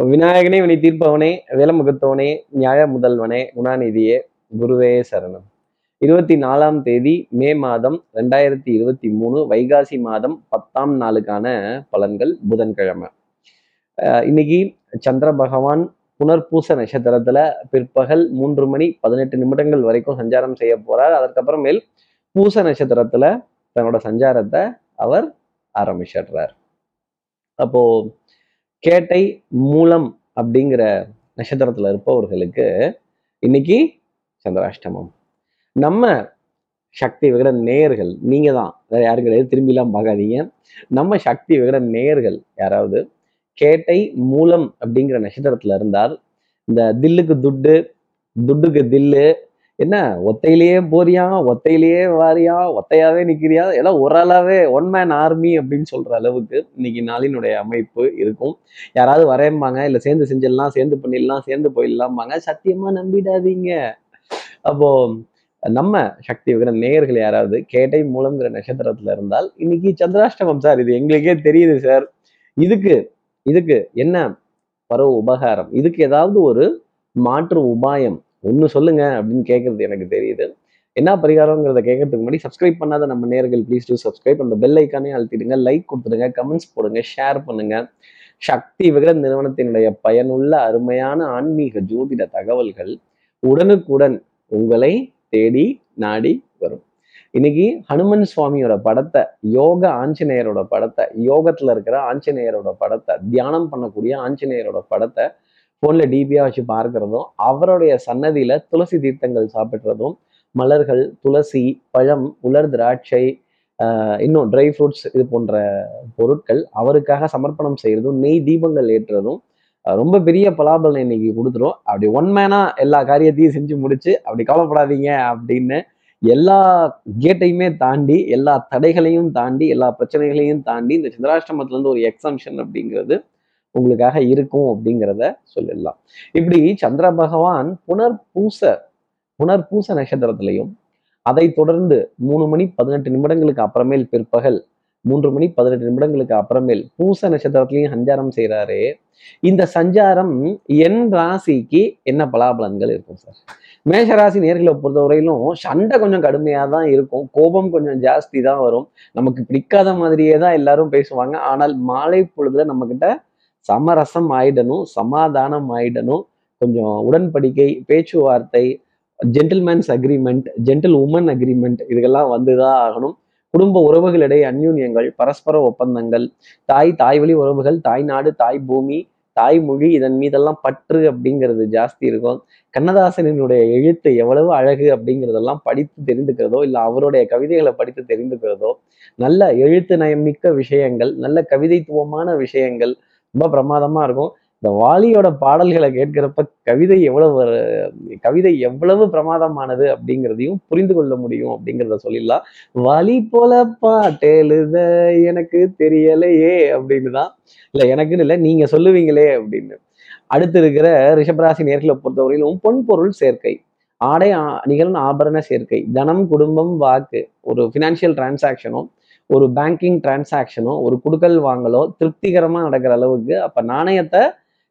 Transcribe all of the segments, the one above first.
விநாயகனே வினை தீர்ப்பவனே வேலமுகத்தவனே நியாய முதல்வனே குணாநிதியே குருவே சரணம். இருபத்தி நாலாம் தேதி மே மாதம் ரெண்டாயிரத்தி இருபத்தி மூணு வைகாசி மாதம் பத்தாம் நாளுக்கான பலன்கள் புதன்கிழமை. அஹ் இன்னைக்கு சந்திர பகவான் புனர்பூச நட்சத்திரத்துல பிற்பகல் மூன்று மணி பதினெட்டு நிமிடங்கள் வரைக்கும் சஞ்சாரம் செய்ய போறார். அதற்கப்புறமேல் பூச நட்சத்திரத்துல தன்னோட சஞ்சாரத்தை அவர் ஆரம்பிச்சிடுறார். அப்போ கேட்டை மூலம் அப்படிங்கிற நட்சத்திரத்துல இருப்பவர்களுக்கு இன்னைக்கு சந்திராஷ்டமம். நம்ம சக்தி விகட நேயர்கள் நீங்க தான். வேற யாரும் கிடையாது. திரும்பிலாம் பார்க்காதீங்க. நம்ம சக்தி விகட நேயர்கள் யாராவது கேட்டை மூலம் அப்படிங்கிற நட்சத்திரத்துல இருந்தால் இந்த தில்லுக்கு துட்டு துட்டுக்கு தில்லு என்ன ஒத்தையிலேயே போறியா ஒத்தையிலேயே வாரியா ஒத்தையாவே நிக்கிறியா? எல்லாம் ஒரு ஆளாவே ஒன் மேன் ஆர்மி அப்படின்னு சொல்ற அளவுக்கு இன்னைக்கு நாளினுடைய அமைப்பு இருக்கும். யாராவது வரையம்பாங்க இல்ல சேர்ந்து செஞ்சிடலாம் சேர்ந்து பண்ணிடலாம் சேர்ந்து போயிடலாம்பாங்க. சத்தியமா நம்பிடாதீங்க. அப்போ நம்ம சக்தி விகிற நேயர்கள் யாராவது கேட்டை மூலம்ங்கிற நட்சத்திரத்துல இருந்தால் இன்னைக்கு சந்திராஷ்டமம் சார். இது எங்களுக்கே தெரியுது சார். இதுக்கு இதுக்கு என்ன பரவ உபகாரம்? இதுக்கு ஏதாவது ஒரு மாற்று உபாயம் ஒன்று சொல்லுங்க அப்படின்னு கேட்கறது எனக்கு தெரியுது. என்ன பரிகாரங்கிறத கேட்கறதுக்கு முன்னாடி சப்ஸ்கிரைப் பண்ணாத நம்ம நேர்கள் ப்ளீஸ் டூ சப்ஸ்கிரைப் அந்த பெல் ஐக்கானே அழுத்திடுங்க. லைக் கொடுத்துடுங்க கமெண்ட்ஸ் போடுங்க ஷேர் பண்ணுங்க. சக்தி விகடன் நிறுவனத்தினுடைய பயனுள்ள அருமையான ஆன்மீக ஜோதிட தகவல்கள் உடனுக்குடன் உங்களை தேடி நாடி வரும். இன்னைக்கு ஹனுமன் சுவாமியோட படத்தை யோக ஆஞ்சநேயரோட படத்தை யோகத்துல இருக்கிற ஆஞ்சநேயரோட படத்தை தியானம் பண்ணக்கூடிய ஆஞ்சநேயரோட படத்தை ஃபோனில் டிபியாக வச்சு பார்க்கறதும் அவருடைய சன்னதியில துளசி தீர்த்தங்கள் சாப்பிட்றதும் மலர்கள் துளசி பழம் உலர் திராட்சை இன்னும் ட்ரை ஃப்ரூட்ஸ் இது போன்ற பொருட்கள் அவருக்காக சமர்ப்பணம் செய்கிறதும் நெய் தீபங்கள் ஏற்றுறதும் ரொம்ப பெரிய பலாபலனை இன்னைக்கு கொடுத்துரும். அப்படி ஒன் மேனாக எல்லா காரியத்தையும் செஞ்சு முடிச்சு அப்படி கவலைப்படாதீங்க அப்படின்னு எல்லா கேட்டையுமே தாண்டி எல்லா தடைகளையும் தாண்டி எல்லா பிரச்சனைகளையும் தாண்டி இந்த சந்திராஷ்டமத்துல இருந்து ஒரு எக்ஸம்ஷன் அப்படிங்கிறது உங்களுக்காக இருக்கும் அப்படிங்கிறத சொல்லிடலாம் இப்படி சந்திர பகவான் புனர்பூச புனர்பூச நட்சத்திரத்திலையும் அதை தொடர்ந்து மூணு மணி பதினெட்டு நிமிடங்களுக்கு அப்புறமேல் பிற்பகல் மூன்று மணி பதினெட்டு நிமிடங்களுக்கு அப்புறமேல் பூச நட்சத்திரத்திலையும் சஞ்சாரம் செய்கிறாரு இந்த சஞ்சாரம் என் ராசிக்கு என்ன பலாபலன்கள் இருக்கும் சார்? மேஷராசி நேர்களை பொறுத்தவரையிலும் சண்டை கொஞ்சம் கடுமையாக தான் இருக்கும். கோபம் கொஞ்சம் ஜாஸ்தி தான் வரும். நமக்கு பிடிக்காத மாதிரியே தான் எல்லாரும் பேசுவாங்க. ஆனால் மாலை பொழுதுல நம்ம கிட்ட சமரசம் ஆயிடணும் சமாதானம் ஆயிடணும். கொஞ்சம் உடன்படிக்கை பேச்சுவார்த்தை gentlemen's agreement gentle woman agreement இதுக்கெல்லாம் வந்துதான் ஆகணும். குடும்ப உறவுகளிடையே அந்யூன்யங்கள் பரஸ்பர ஒப்பந்தங்கள் தாய் தாய் வழி உறவுகள் தாய் நாடு தாய் பூமி தாய்மொழி இதன் மீதெல்லாம் பற்று அப்படிங்கிறது ஜாஸ்தி இருக்கும். கண்ணதாசனினுடைய எழுத்து எவ்வளவு அழகு அப்படிங்கிறதெல்லாம் படித்து தெரிந்துக்கிறதோ இல்லை அவருடைய கவிதைகளை படித்து தெரிந்துக்கிறதோ நல்ல எழுத்து நயம் மிக்க விஷயங்கள் நல்ல கவிதைத்துவமான விஷயங்கள் ரொம்ப பிரமாதமா இருக்கும். இந்த வாலியோட பாடல்களை கேட்கிறப்ப கவிதை எவ்வளவு கவிதை எவ்வளவு பிரமாதமானது அப்படிங்கிறதையும் புரிந்து கொள்ள முடியும் அப்படிங்கிறத சொல்லிடலாம். வாலி போல பாட்டெழுத எனக்கு தெரியலையே அப்படின்னு தான். இல்லை எனக்குன்னு இல்லை நீங்க சொல்லுவீங்களே அப்படின்னு. அடுத்து இருக்கிற ரிஷபராசி நேர்களை பொறுத்தவரையிலும் பொன்பொருள் சேர்க்கை. ஆடை ஆ- நிகழ்ந்த ஆபரண சேர்க்கை. தனம் குடும்பம் வாக்கு. ஒரு ஃபினான்ஷியல் டிரான்சாக்ஷனும் ஒரு பேங்கிங் டிரான்சாக்ஷனோ ஒரு குடுக்கல் வாங்கலோ திருப்திகரமாக நடக்கிற அளவுக்கு அப்போ நாணயத்தை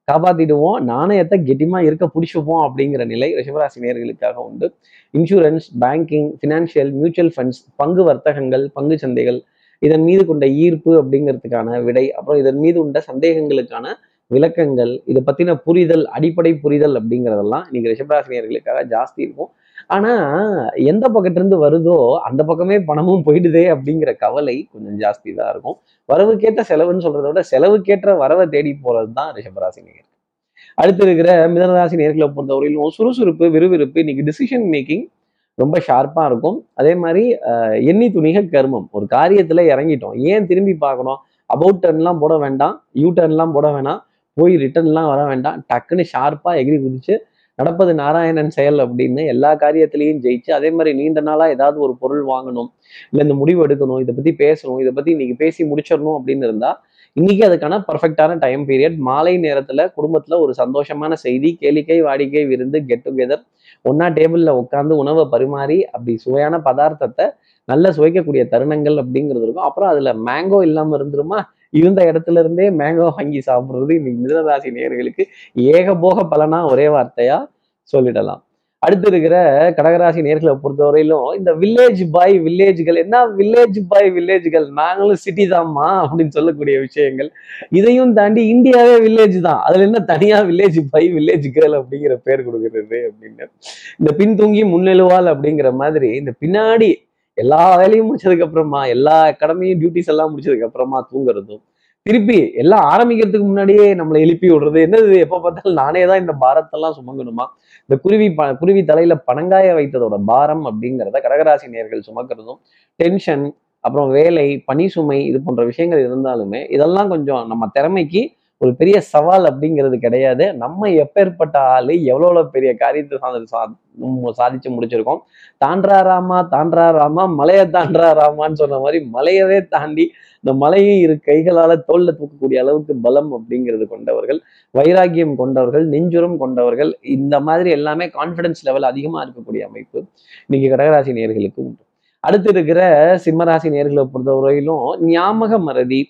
காப்பாற்றிடுவோம் நாணயத்தை கெட்டிமா இருக்க பிடிச்சிப்போம் அப்படிங்கிற நிலை ரிஷபராசி நேர்களுக்காக உண்டு. Insurance banking financial mutual funds பங்கு வர்த்தகங்கள் பங்கு சந்தைகள் இதன் மீது கொண்ட ஈர்ப்பு அப்படிங்கிறதுக்கான விடை அப்புறம் இதன் மீது உண்ட சந்தேகங்களுக்கான விளக்கங்கள் இதை பற்றின புரிதல் அடிப்படை புரிதல் அப்படிங்கிறதெல்லாம் இன்னைக்கு ரிஷபராசினியர்களுக்காக ஜாஸ்தி இருக்கும். ஆனா எந்த பக்கத்துல இருந்து வருதோ அந்த பக்கமே பணமும் போயிடுதே அப்படிங்கிற கவலை கொஞ்சம் ஜாஸ்தி தான் இருக்கும். வரவுக்கேற்ற செலவுன்னு சொல்றதை விட செலவுக்கேற்ற வரவை தேடி போறது தான் ரிஷபராசி நேயர் அடுத்து இருக்கிற மிதனராசி நேர்களை பொறுத்தவரையிலும் சுறுசுறுப்பு விறுவிறுப்பு இன்னைக்கு டிசிஷன் மேக்கிங் ரொம்ப ஷார்ப்பா இருக்கும். அதே மாதிரி எண்ணி துணிக கர்மம். ஒரு காரியத்துல இறங்கிட்டோம். ஏன் திரும்பி பார்க்கணும்? அபவுட் டர்ன்லாம் போட வேண்டாம். யூ டர்ன்லாம் போட வேணாம். போய் ரிட்டர்ன்லாம் வர வேண்டாம். டக்குன்னு ஷார்ப்பாக எகிரி குதிச்சு நடப்பது நாராயணன் செயல் அப்படின்னு எல்லா காரியத்திலையும் ஜெயிச்சு அதே மாதிரி நீண்ட நாளா ஏதாவது ஒரு பொருள் வாங்கணும் இல்லை இந்த முடிவு எடுக்கணும் இதை பத்தி பேசணும் இதை பத்தி இன்னைக்கு பேசி முடிச்சிடணும் அப்படின்னு இருந்தா இன்னைக்கு அதுக்கான பர்ஃபெக்டான டைம் பீரியட் மாலை நேரத்துல குடும்பத்துல ஒரு சந்தோஷமான செய்தி கேளிக்கை வாடிக்கை விருந்து கெட் டுகெதர் ஒன்னா டேபிள்ல உட்காந்து உணவை பரிமாறி அப்படி சுவையான பதார்த்தத்தை நல்ல சுவைக்கக்கூடிய தருணங்கள் அப்படிங்கிறது இருக்கும். அப்புறம் அதுல மேங்கோ இல்லாம இருந்துருமா? இருந்த இடத்துல இருந்தே மேங்கோ வாங்கி சாப்பிடுறது இன்னைக்கு மிதனராசி நேயர்களுக்கு ஏகபோக பலனா ஒரே வார்த்தையா சொல்லிடலாம். அடுத்து இருக்கிற கடகராசி நேர்களை பொறுத்தவரையிலும் இந்த வில்லேஜ் பாய் வில்லேஜ்கள் என்ன வில்லேஜ் பாய் வில்லேஜ்கள் நாங்களும் சிட்டி தான்மா அப்படின்னு சொல்லக்கூடிய விஷயங்கள். இதையும் தாண்டி இந்தியாவே வில்லேஜ் தான். அதுல என்ன தனியா வில்லேஜ் பாய் வில்லேஜ் கேர்ள் அப்படிங்கிற பேர் கொடுக்கறது அப்படின்னு. இந்த பின்தூங்கி முன்னெழுவாள் அப்படிங்கிற மாதிரி இந்த பின்னாடி எல்லா வேலையும் முடிச்சதுக்கு அப்புறமா எல்லா கடமையும் டியூட்டிஸ் எல்லாம் முடிச்சதுக்கு அப்புறமா தூங்குறதும் திருப்பி எல்லாம் ஆரம்பிக்கிறதுக்கு முன்னாடியே நம்மளை எழுப்பி விடுறது என்னது எப்ப பார்த்தாலும் நானே தான் இந்த பாரத்தெல்லாம் சுமங்கணுமா? இந்த குருவி ப குருவி தலையில பனங்காய வைத்ததோட பாரம் அப்படிங்கிறத கடகராசி நேர்கள் சுமக்கிறதும் டென்ஷன் அப்புறம் வேலை பணி சுமை இது போன்ற விஷயங்கள் இருந்தாலுமே இதெல்லாம் கொஞ்சம் நம்ம திறமைக்கு ஒரு பெரிய சவால் அப்படிங்கிறது கிடையாது. நம்ம எப்பேற்பட்ட ஆளு எவ்வளோ பெரிய காரியத்தை சா- சா- சாதிச்சு முடிச்சிருக்கோம். தாண்டா ராமா தாண்டா ராமா மலையை தாண்டா ராமான்னு சொன்ன மாதிரி மலையவே தாண்டி இந்த மலையை இரு கைகளால தோல்ல தூக்கக்கூடிய அளவுக்கு பலம் அப்படிங்கிறது கொண்டவர்கள் வைராக்கியம் கொண்டவர்கள் நெஞ்சுரம் கொண்டவர்கள் இந்த மாதிரி எல்லாமே கான்ஃபிடன்ஸ் லெவல் அதிகமா இருக்கக்கூடிய அமைப்பு இன்னைக்கு கடகராசி நேர்களுக்கு உண்டு. அடுத்து இருக்கிற சிம்மராசி நேர்களை பொறுத்தவரையிலும் ஞாபக மறதி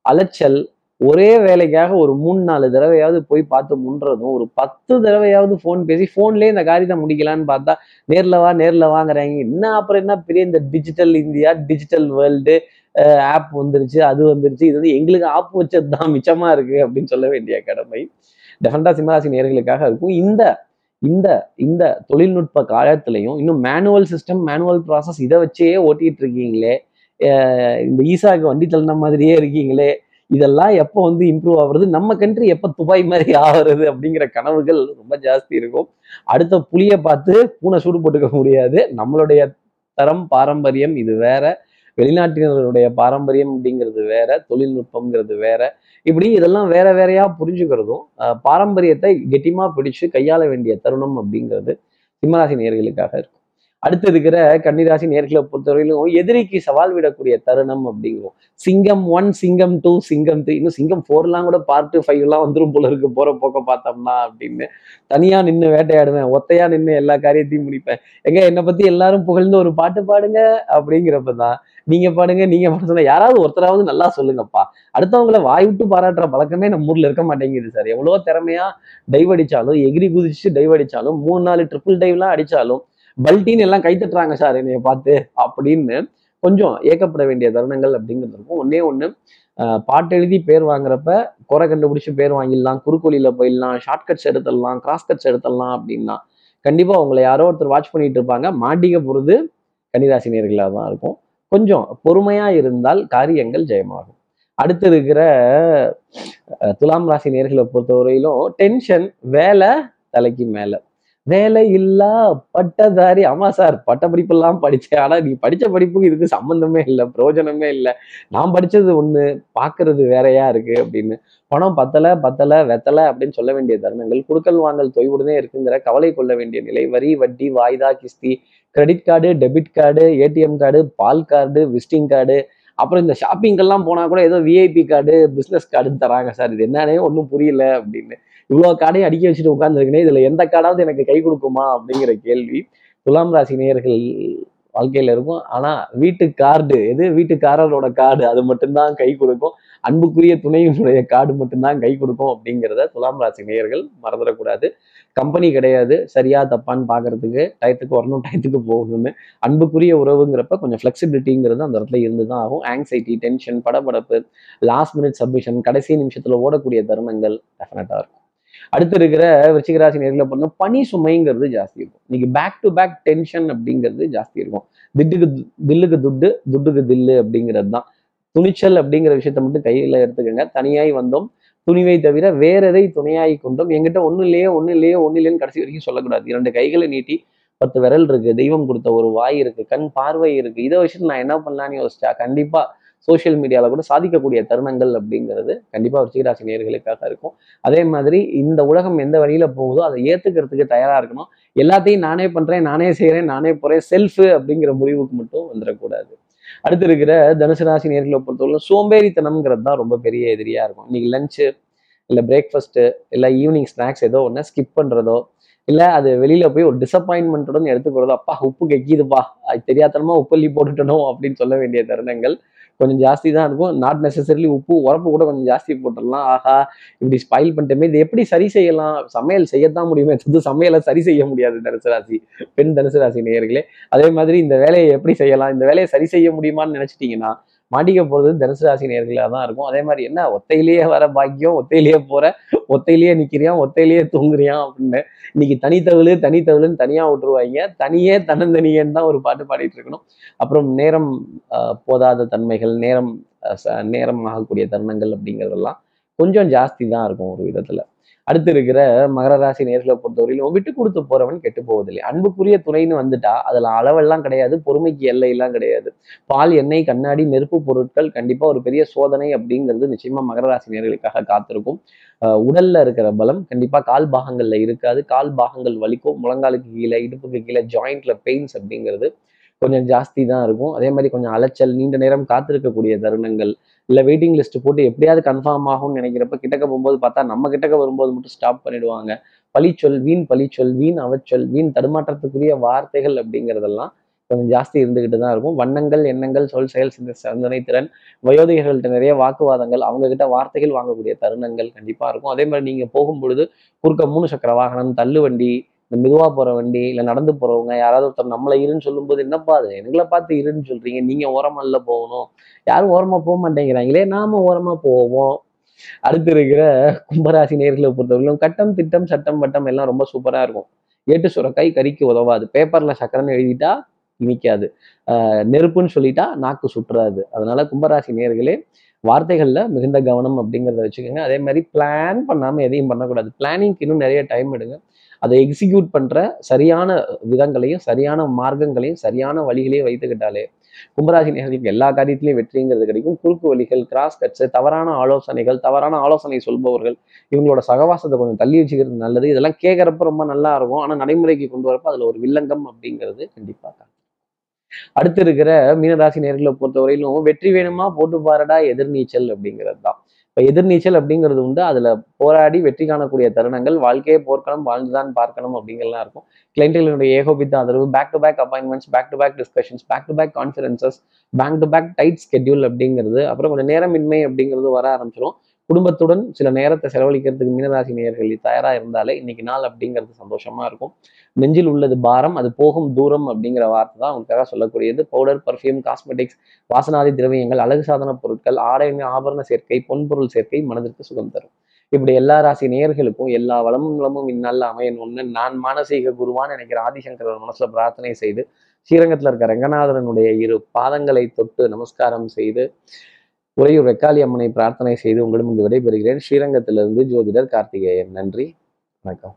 அலைச்சல் ஒரே வேலைக்காக ஒரு மூணு நாலு தடவையாவது போய் பார்த்து முன்றதும் ஒரு பத்து தடவையாவது ஃபோன் பேசி ஃபோன்லேயே இந்த காரியத்தை முடிக்கலான்னு பார்த்தா நேரில் வா நேரில் வாங்குறாங்க என்ன அப்புறம் என்ன பெரிய இந்த digital India digital world app வந்துருச்சு அது வந்துருச்சு இது வந்து எங்களுக்கு ஆப் வச்சது தான் மிச்சமாக இருக்குது அப்படின்னு சொல்ல வேண்டிய கடமை. டெஃபண்டா சிம்மராசி நேர்களுக்காக இருக்கும். இந்த இந்த இந்த தொழில்நுட்ப காலத்திலையும் இன்னும் மேனுவல் சிஸ்டம் மேனுவல் ப்ராசஸ் இதை வச்சே ஓட்டிகிட்டு இருக்கீங்களே இந்த ஈசாக்கு வண்டி தள்ளின மாதிரியே இருக்கீங்களே இதெல்லாம் எப்போ வந்து இம்ப்ரூவ் ஆகுறது? நம்ம கண்ட்ரி எப்போ துபாய் மாதிரி ஆகுறது அப்படிங்கிற கனவுகள் ரொம்ப ஜாஸ்தி இருக்கும். அடுத்த புளியை பார்த்து பூனை சூடு போட்டுக்க முடியாது. நம்மளுடைய தரம் பாரம்பரியம் இது வேற. வெளிநாட்டினருடைய பாரம்பரியம் அப்படிங்கிறது வேற. தொழில்நுட்பம்ங்கிறது வேற. இப்படி இதெல்லாம் வேற வேறையா புரிஞ்சுக்கிறதும் பாரம்பரியத்தை கெட்டிமா பிடிச்சு கையாள வேண்டிய தருணம் அப்படிங்கிறது சிம்மராசி நேர்களுக்காக இருக்கும். அடுத்து இருக்கிற கன்னிராசி நேர்களை பொறுத்தவரையிலும் எதிரிக்கு சவால் விடக்கூடிய தருணம் அப்படிங்கிறோம். சிங்கம் ஒன் சிங்கம் டூ சிங்கம் த்ரீ இன்னும் சிங்கம் ஃபோர்லாம் கூட பார்ட் ஃபைவ் எல்லாம் வந்துடும் போல இருக்கு. போற போக்க பார்த்தோம்னா அப்படின்னு. தனியா நின்று வேட்டையாடுவேன். ஒத்தையா நின்று எல்லா காரியத்தையும் முடிப்பேன். எங்க என்னை பத்தி எல்லாரும் புகழ்ந்து ஒரு பாட்டு பாடுங்க அப்படிங்கிறப்பதான் நீங்க பாடுங்க நீங்க பாட சொன்னா யாராவது ஒருத்தராவது நல்லா சொல்லுங்கப்பா. அடுத்தவங்கள வாய் விட்டு பாராட்டுற பழக்கமே நம்ம ஊர்ல இருக்க மாட்டேங்குது சார். எவ்வளவோ திறமையா டைவ் அடிச்சாலும் எகிரி குதிச்சு டைவ் அடிச்சாலும் மூணு நாலு ட்ரிபிள் டைவ்லாம் அடிச்சாலும் பல்ட்டின்னு எல்லாம் கைத்தட்டுறாங்க சார் என்னைய பார்த்து. அப்படின்னு கொஞ்சம் ஏக்கப்பட வேண்டிய தருணங்கள் அப்படிங்கிறது இருக்கும். ஒன்னே ஒண்ணு பாட்டு எழுதி பேர் வாங்குறப்ப குறை கண்டுபிடிச்சு பேர் வாங்கிடலாம் குறுக்கோலியில போயிடலாம் ஷார்ட் கட்ஸ் எடுத்துடலாம் கிராஸ் கட்ஸ் எடுத்துடலாம் அப்படின்னா கண்டிப்பா உங்களை யாரோ ஒருத்தர் வாட்ச் பண்ணிட்டு இருப்பாங்க. மாட்டிக்க போறது கன்னிராசி நேர்களாக தான் இருக்கும். கொஞ்சம் பொறுமையா இருந்தால் காரியங்கள் ஜெயமாகும். அடுத்து இருக்கிற துலாம் ராசி நேர்களை பொறுத்தவரையிலும் டென்ஷன் வேலை தலைக்கு மேலே. வேலை இல்லா பட்டதாரி ஆமா சார் பட்ட படிப்பெல்லாம் படிச்சேன். ஆனா நீ படிச்ச படிப்புக்கு இதுக்கு சம்பந்தமே இல்லை பிரயோஜனமே இல்லை. நான் படிச்சது ஒண்ணு பாக்குறது வேறையா இருக்கு அப்படின்னு. பணம் பத்தல பத்தல வெத்தல அப்படின்னு சொல்ல வேண்டிய தருணங்கள் குடுக்கல் வாங்கல் தொய்வுடனே இருக்குங்கிற கவலை கொள்ள வேண்டிய நிலை வரி வட்டி வாய்தா கிஸ்தி credit card debit card ATM card பால் கார்டு விசிட்டிங் கார்டு அப்புறம் இந்த ஷாப்பிங்கெல்லாம் போனா கூட ஏதோ விஐபி கார்டு பிஸ்னஸ் கார்டுன்னு தராங்க சார். இது என்னன்னே ஒன்றும் புரியல அப்படின்னு. இவ்வளோ காடையும் அடிக்க வச்சுட்டு உட்காந்துருக்கேனே இதுல எந்த கார்டாவது எனக்கு கை கொடுக்குமா அப்படிங்கிற கேள்வி துலாம் ராசி நேயர்கள் வாழ்க்கையில இருக்கும். ஆனா வீட்டு கார்டு எது? வீட்டுக்காரரோட கார்டு அது மட்டும்தான் கை கொடுக்கும். அன்புக்குரிய துணையினுடைய கார்டு மட்டும்தான் கை கொடுக்கும் அப்படிங்கிறத துலாம் ராசி நேயர்கள் மறந்துடக்கூடாது. கம்பெனி கிடையாது. சரியா தப்பான்னு பார்க்கறதுக்கு டயத்துக்கு வரணும் டயத்துக்கு போகணும்னு அன்புக்குரிய உறவுங்கிறப்ப கொஞ்சம் ஃப்ளெக்சிபிலிட்டிங்கிறது அந்த இடத்துல இருந்து தான் ஆகும். ஆங்ஸைட்டி டென்ஷன் படபடப்பு லாஸ்ட் மினிட் சப்மிஷன் கடைசி நிமிஷத்துல ஓடக்கூடிய தருணங்கள் டெஃபினட்டா இருக்கும். அடுத்து இருக்கிற விருச்சிகராசி நேரில் பண்ண பனி சுமைங்கிறது ஜாஸ்தி இருக்கும். இன்னைக்கு பேக் டு பேக் டென்ஷன் அப்படிங்கிறது ஜாஸ்தி இருக்கும். திட்டுக்கு தில்லுக்கு துட்டு துட்டுக்கு தில்லு அப்படிங்கிறது தான். துணிச்சல் அப்படிங்கிற விஷயத்த மட்டும் கையில எடுத்துக்கோங்க. தனியாய் வந்தோம். துணிவை தவிர வேற எதை துணையாய் கொண்டோம். எங்கிட்ட ஒண்ணு இல்லையே ஒண்ணு இல்லையே ஒண்ணு இல்லையேன்னு கடைசி வரைக்கும் சொல்லக்கூடாது. இரண்டு கைகளை நீட்டி பத்து விரல் இருக்கு. தெய்வம் கொடுத்த ஒரு வாய் இருக்கு. கண் பார்வை இருக்கு. இதை வச்சுட்டு நான் என்ன பண்ணலான்னு யோசிச்சா கண்டிப்பா சோஷியல் மீடியாவில் கூட சாதிக்கக்கூடிய தருணங்கள் அப்படிங்கிறது கண்டிப்பாக விருச்சிகராசி நேர்களுக்காக இருக்கும். அதே மாதிரி இந்த உலகம் எந்த வழியில் போகுதோ அதை ஏற்றுக்கிறதுக்கு தயாராக இருக்கணும். எல்லாத்தையும் நானே பண்ணுறேன் நானே செய்கிறேன் நானே போகிறேன் செல்ஃப் அப்படிங்கிற முடிவுக்கு மட்டும் வந்துடக்கூடாது. அடுத்து இருக்கிற தனுசு ராசி நேர்களை பொறுத்தவரை சோம்பேறித்தனம்ங்கிறது தான் ரொம்ப பெரிய எதிரியாக இருக்கும். இன்னைக்கு லஞ்சு இல்லை பிரேக்ஃபாஸ்ட்டு இல்லை ஈவினிங் ஸ்நாக்ஸ் ஏதோ ஒன்று ஸ்கிப் பண்ணுறதோ இல்லை அது வெளியில் போய் ஒரு டிசப்பாயின்மெண்ட்டுடன் எடுத்துக்கிறதோ அப்பா உப்பு கெக்கிதுப்பா. அது தெரியாதனமா உப்பள்ளி போட்டுட்டணும் அப்படின்னு சொல்ல வேண்டிய தருணங்கள் கொஞ்சம் ஜாஸ்தி தான் இருக்கும். நாட் நெசசரிலி உப்பு உரப்பு கூட கொஞ்சம் ஜாஸ்தி போட்டுடலாம். ஆஹா இப்படி ஸ்பைல் பண்ணிட்டோமே. இது எப்படி சரி செய்யலாம்? சமையல் செய்யத்தான் முடியுமே. சொத்து சமையலை சரி செய்ய முடியாது தனுசு ராசி. பெண் தனுசு ராசி நேயர்களே. அதே மாதிரி இந்த வேலையை எப்படி செய்யலாம்? இந்த வேலையை சரி செய்ய முடியுமான்னு நினைச்சிட்டீங்கன்னா மாட்டிக்க போறது தனுசு ராசி நேர்களாக தான் இருக்கும். அதே மாதிரி என்ன? ஒத்தையிலேயே வர பாக்கியம் ஒத்தையிலேயே போற ஒத்தையிலேயே நிக்கிறியான் ஒத்தையிலேயே தூங்குறியான் அப்படின்னு இன்னைக்கு தனித்தவளு தனித்தவளுன்னு தனியா விட்டுருவாங்க. தனியே தன்னந்தனியன்னு தான் ஒரு பாட்டு பாடிட்டு இருக்கணும். அப்புறம் நேரம் போதாத தன்மைகள் நேரம் ச- நேரம் ஆகக்கூடிய தருணங்கள் அப்படிங்கிறதெல்லாம் கொஞ்சம் ஜாஸ்தி தான் இருக்கும் ஒரு விதத்துல. அடுத்து இருக்கிற மகர ராசி நேர்களை பொறுத்தவரையிலும் விட்டு கொடுத்து போறவன் கெட்டு போவதில்லை. அன்புக்குரிய துணைன்னு வந்துட்டா அதுல அளவெல்லாம் கிடையாது பொறுமைக்கு எல்லையெல்லாம் கிடையாது. பால் எண்ணெய் கண்ணாடி நெருப்பு பொருட்கள் கண்டிப்பா ஒரு பெரிய சோதனை அப்படிங்கிறது நிச்சயமா மகர ராசி நேர்களுக்காக காத்திருக்கும். ஆஹ் உடல்ல இருக்கிற பலம் கண்டிப்பா கால் பாகங்கள்ல இருக்காது. கால் பாகங்கள் வலிக்கும் முழங்காலுக்கு கீழே இடுப்புக்கு கீழே ஜாயிண்ட்ல பெயின்ஸ் அப்படிங்கிறது கொஞ்சம் ஜாஸ்தி தான் இருக்கும். அதே மாதிரி கொஞ்சம் அலைச்சல் நீண்ட நேரம் காத்திருக்கக்கூடிய தருணங்கள் இல்லை வெயிட்டிங் லிஸ்ட் போட்டு எப்படியாவது கன்ஃபார்ம் ஆகும்னு நினைக்கிறப்ப கிட்டக்க போகும்போது பார்த்தா நம்ம கிட்டக்க வரும்போது மட்டும் ஸ்டாப் பண்ணிடுவாங்க. பழிச்சொல் வீண் பழிச்சொல் வீண் அவச்சொல் வீண் தடுமாற்றத்துக்குரிய வார்த்தைகள் அப்படிங்கிறதெல்லாம் கொஞ்சம் ஜாஸ்தி இருந்துகிட்டு தான் இருக்கும். வண்ணங்கள் எண்ணங்கள் சொல் செயல் சிந்த சிந்தனை திறன் வயோதிகர்கள்ட்ட நிறைய வாக்குவாதங்கள் அவங்க கிட்ட வார்த்தைகள் வாங்கக்கூடிய தருணங்கள் கண்டிப்பாக இருக்கும். அதே மாதிரி நீங்கள் போகும் பொழுது குறுக்க மூணு சக்கர வாகனம் தள்ளுவண்டி இந்த மெதுவாக போகிற வண்டி இல்லை நடந்து போறவங்க யாராவது ஒருத்தர் நம்மளை இருன்னு சொல்லும்போது என்னப்பா அது? எங்களை பார்த்து இருன்னு சொல்றீங்க. நீங்கள் ஓரமாக இல்ல போகணும். யாரும் ஓரமா போக மாட்டேங்கிறாங்களே. நாம ஓரமா போவோம். அடுத்து இருக்கிற கும்பராசி நேர்களை பொறுத்தவரையிலும் கட்டம் திட்டம் சட்டம் வட்டம் எல்லாம் ரொம்ப சூப்பராக இருக்கும். ஏட்டு சுரக்காய் கறிக்கு உதவாது. பேப்பரில் சக்கரன்னு எழுதிட்டா இனிக்காது. நெருப்புன்னு சொல்லிட்டா நாக்கு சுற்றுறாது அதனால கும்பராசி நேர்களே வார்த்தைகளில் மிகுந்த கவனம் அப்படிங்கிறத வச்சுக்கோங்க. அதே மாதிரி பிளான் பண்ணாமல் எதையும் பண்ணக்கூடாது. பிளானிங்க்கு இன்னும் நிறைய டைம் எடுங்க. அதை எக்ஸிக்யூட் பண்ற சரியான விதங்களையும் சரியான மார்க்கங்களையும் சரியான வழிகளையும் வைத்துக்கிட்டாலே கும்பராசி நேர்களுக்கு எல்லா காரியத்திலையும் வெற்றிங்கிறது கிடைக்கும். குறுக்கு வழிகள் கிராஸ் கட்ஸ் தவறான ஆலோசனைகள் தவறான ஆலோசனை சொல்பவர்கள் இவங்களோட சகவாசத்தை கொஞ்சம் தள்ளி வச்சுக்கிறது நல்லது. இதெல்லாம் கேட்கறப்ப ரொம்ப நல்லா இருக்கும். ஆனா நடைமுறைக்கு கொண்டு வரப்ப அதுல ஒரு வில்லங்கம் அப்படிங்கிறது கண்டிப்பா அடுத்து இருக்கிற மீனராசி நேர்களை பொறுத்தவரையிலும் வெற்றி வேணுமா? போட்டு பாருடா எதிர்நீச்சல் அப்படிங்கிறது தான். இப்போ எதிர்நீச்சல் அப்படிங்கிறது உண்டு. அதில் போராடி வெற்றி காணக்கூடிய தருணங்கள் வாழ்க்கையை போர்க்களம் வாழ்ந்துதான் பார்க்கணும் அப்படிங்கிறலாம் இருக்கும். கிளைண்ட்களுடைய ஏகோபித்த ஆதரவு back to back appointments back to back discussions back to back conferences back to back tight schedule அப்படிங்கிறது அப்புறம் கொஞ்சம் நேரமின்மை அப்படிங்கிறது வர ஆரம்பிச்சிடும் குடும்பத்துடன் சில நேரத்தை செலவழிக்கிறதுக்கு மீனராசி நேயர்கள் தயாராக இருந்தாலே இன்னைக்கு நாள் அப்படிங்கிறது சந்தோஷமா இருக்கும். நெஞ்சில் உள்ளது பாரம் அது போகும் தூரம் அப்படிங்கிற வார்த்தை தான் உங்களுக்காக சொல்லக்கூடியது. பவுடர் பர்ஃப்யூம் காஸ்மெட்டிக்ஸ் வாசனாதி திரவியங்கள் அழகு சாதன பொருட்கள் ஆடை ஆபரண சேர்க்கை பொன்பொருள் சேர்க்கை மனதிற்கு சுகம் தரும். இப்படி எல்லா ராசி நேயர்களுக்கும் எல்லா வளமும் வளமும் இந்நாளில் அமையணும்னு நான் மானசீக குருவான்னு நினைக்கிற ஆதிசங்கரர் மனசுல பிரார்த்தனை செய்து ஸ்ரீரங்கத்துல இருக்க ரங்கநாதரனுடைய இரு பாதங்களை தொட்டு நமஸ்காரம் செய்து உறையூர் வெக்காளி அம்மனை பிரார்த்தனை செய்து உங்களிடம் இங்கு விடைபெறுகிறேன். ஸ்ரீரங்கத்திலிருந்து ஜோதிடர் கார்த்திகேயன். நன்றி. வணக்கம்.